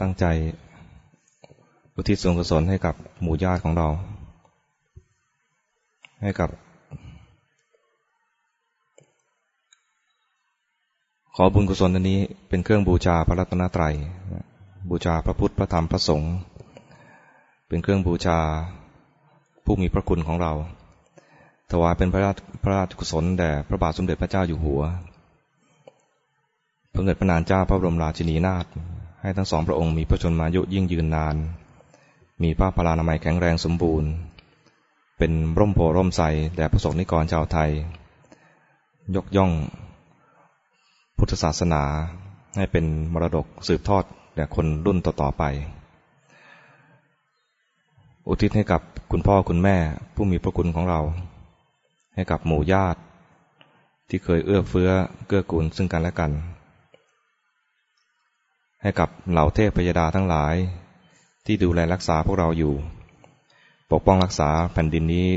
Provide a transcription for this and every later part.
ตั้งใจอุทิศส่วนกุศลให้กับหมู่ญาติของเรา ให้กับ ขอบุญกุศลอันนี้เป็นเครื่องบูชาพระรัตนตรัย บูชาพระพุทธพระธรรมพระสงฆ์เป็นเครื่องบูชาผู้มีพระคุณของเรา ถวายเป็นพระราชพระราชกุศลแด่พระบาทสมเด็จพระเจ้าอยู่หัวพระเด็จพระนางเจ้าพระบรมราชินีนาถ ให้ทั้งสองพระองค์มีพระชนมายุยิ่งยืนนาน มีพระพลานามัยแข็งแรงสมบูรณ์ เป็นร่มโพร่มใสแด่พระสงฆ์นิกรชาวไทย ยกย่อง พุทธศาสนาให้เป็นมรดกสืบทอดแด่คนรุ่นต่อๆไป อุทิศให้กับคุณพ่อคุณแม่ผู้มีพระคุณของเรา ให้กับหมู่ญาติ ที่เคยเอื้อเฟื้อเกื้อกูลซึ่งกันและกัน ให้กับเหล่าเทพพยดาทั้งหลาย ที่ดูแลรักษาพวกเราอยู่ ปกป้องรักษาแผ่นดินนี้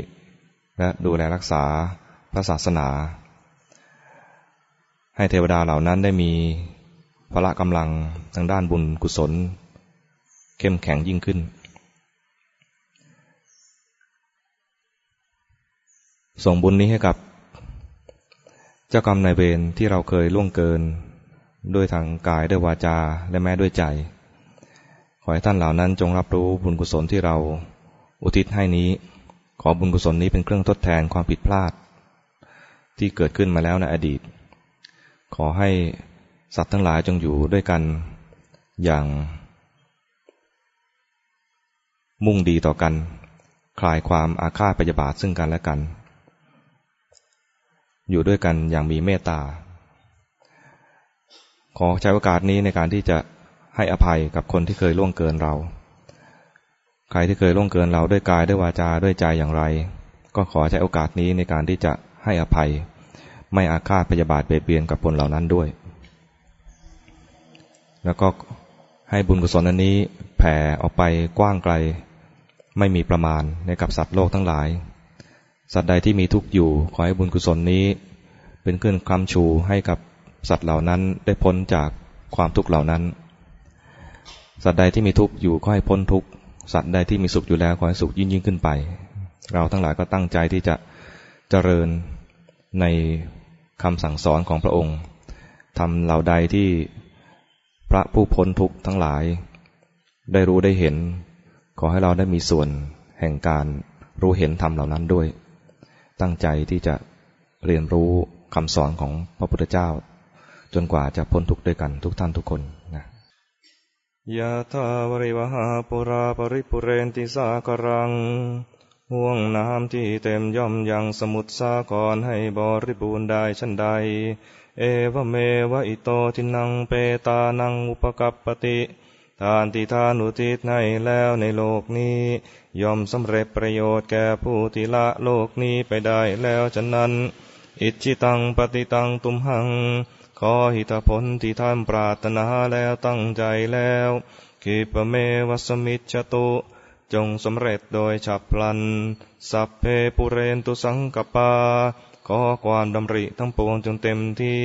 และดูแลรักษาพระศาสนา ให้เทวดาเหล่านั้นได้มีพละกำลังทางด้านบุญกุศล เข้มแข็งยิ่งขึ้น ส่งบุญนี้ให้กับ เจ้ากรรมนายเวรที่เราเคยล่วงเกิน ด้วยทางกายด้วยวาจาและแม้ด้วยใจ ขอให้ท่านเหล่านั้นจงรับรู้บุญกุศลที่เราอุทิศให้นี้ ขอบุญกุศลนี้เป็นเครื่องทดแทนความผิดพลาด ที่เกิดขึ้นมาแล้วในอดีต ขอให้สัตว์ทั้งหลายจงอยู่ด้วยกันอย่าง มุ่งดีต่อกัน คลายความอาฆาตปยาบาทซึ่งกันและกัน อยู่ด้วยกันอย่างมีเมตตา ขอใช้โอกาสนี้ในการที่จะให้อภัยกับคนที่เคยล่วงเกินเรา ใครที่เคยล่วงเกินเราด้วยกายด้วยวาจาด้วยใจอย่างไร ก็ขอใช้โอกาสนี้ในการที่จะให้อภัย ไม่อาฆาตพยาบาทเบียดเบียนกับคนเหล่านั้นด้วย แล้วก็ให้บุญกุศลอันนี้แผ่ออกไปกว้างไกล ไม่มีประมาณในกับสัตว์โลกทั้งหลาย สัตว์ใดที่มีทุกข์อยู่ขอให้บุญกุศลนี้ เป็นเครื่องคำชูให้กับ สัตว์เหล่านั้นได้พ้นจากความทุกข์เหล่านั้น สัตว์ใดที่มีทุกข์อยู่ก็ให้พ้นทุกข์ สัตว์ใดที่มีสุขอยู่แล้วขอให้สุขยิ่งยิ่งขึ้นไป เราทั้งหลายก็ตั้งใจที่จะเจริญในคำสั่งสอนของพระองค์ทำเหล่าใดที่พระผู้พ้นทุกข์ทั้งหลาย ได้รู้ได้เห็น ขอให้เราได้มีส่วนแห่งการรู้เห็นธรรมเหล่านั้นด้วย ตั้งใจที่จะเรียนรู้คำสอนของพระพุทธเจ้า จนกว่าจะพ้นทุกข์ด้วยกันทุกท่านทุกคนนะยะทาวริวหาปุราปริปุเรนติสากรังห่วงน้ำที่เต็มย่อมยังสมุทรสาครให้บริบูรณ์ได้ชั้นใด เอวเมวะอิโตทินังเปตานังอุปกัปปติทานที่ทานุทิศให้แล้วในโลกนี้ย่อมสำเร็จประโยชน์แก่ผู้ที่ละโลกนี้ไปได้แล้วฉะนั้น อิจิตังปฏิตังตุมหัง ขอหิตผลที่ท่านปรารถนาแล้วตั้งใจแล้วคิปเมวัสมิจตุจงสำเร็จโดยฉับพลัน สัพเพปุเรนตุสังกปา ขอความดำริทั้งปวงจงเต็มที่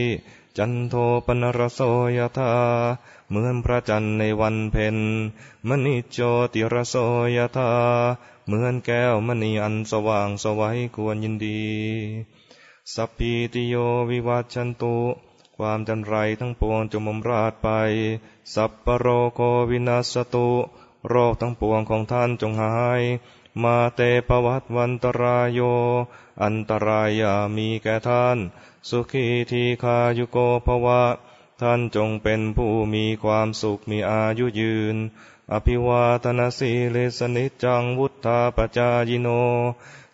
จันโทปนรโสยธา เหมือนพระจันทร์ในวันเพ็ญ มณิโจติรโสยธา เหมือนแก้วมณีอันสว่างสวัยควรยินดี สัพพิติโยวิวัชชันตุ ความจันไรทั้งปวงจมมราดไป สัพปโรโควินัสตุ โรคทั้งปวงของท่านจงหาย มาเตปวัตวันตรายโย อันตรายามีแก่ท่าน สุขีทีคายุโกภวะ ท่านจงเป็นผู้มีความสุขมีอายุยืน อภิวาทนาสีเลสนิจังวุธาปจายิโน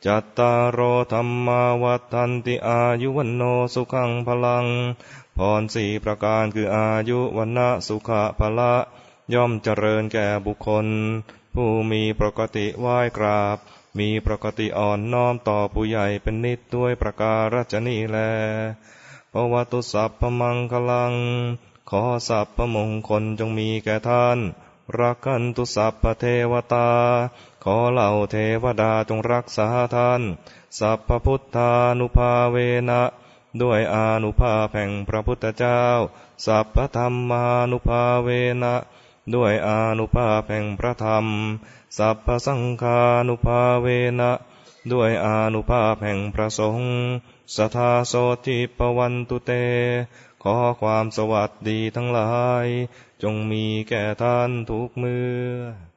จัตตารโอธรรมาวัฏันติอายุวันโนสุขังพลัง พรสี่ประการคืออายุวันณะสุขะภละ ย่อมเจริญแก่บุคคล ผู้มีปกติไหว้กราบ มีปกติอ่อนน้อมต่อผู้ใหญ่เป็นนิดด้วยประการฉนีแลปวัตุสัพพมังคลัง ขอสัพพมงคลจงมีแก่ท่าน รักกันตุสัพพเทวตา ขอเหล่าเทวดาจงรักษาท่าน สัพพพุทธานุภาเวนะ ด้วยอานุภาพแห่งพระพุทธเจ้า สัพพธรรมานุภาเวนะด้วยอนุภาพแห่งพระธรรม สัพพสังฆานุภาเวนะด้วยอนุภาพแห่งพระสงฆ์สทาโสทิปวันตุเต ขอความสวัสดีทั้งหลาย จงมีแก่ท่านทุกเมื่อ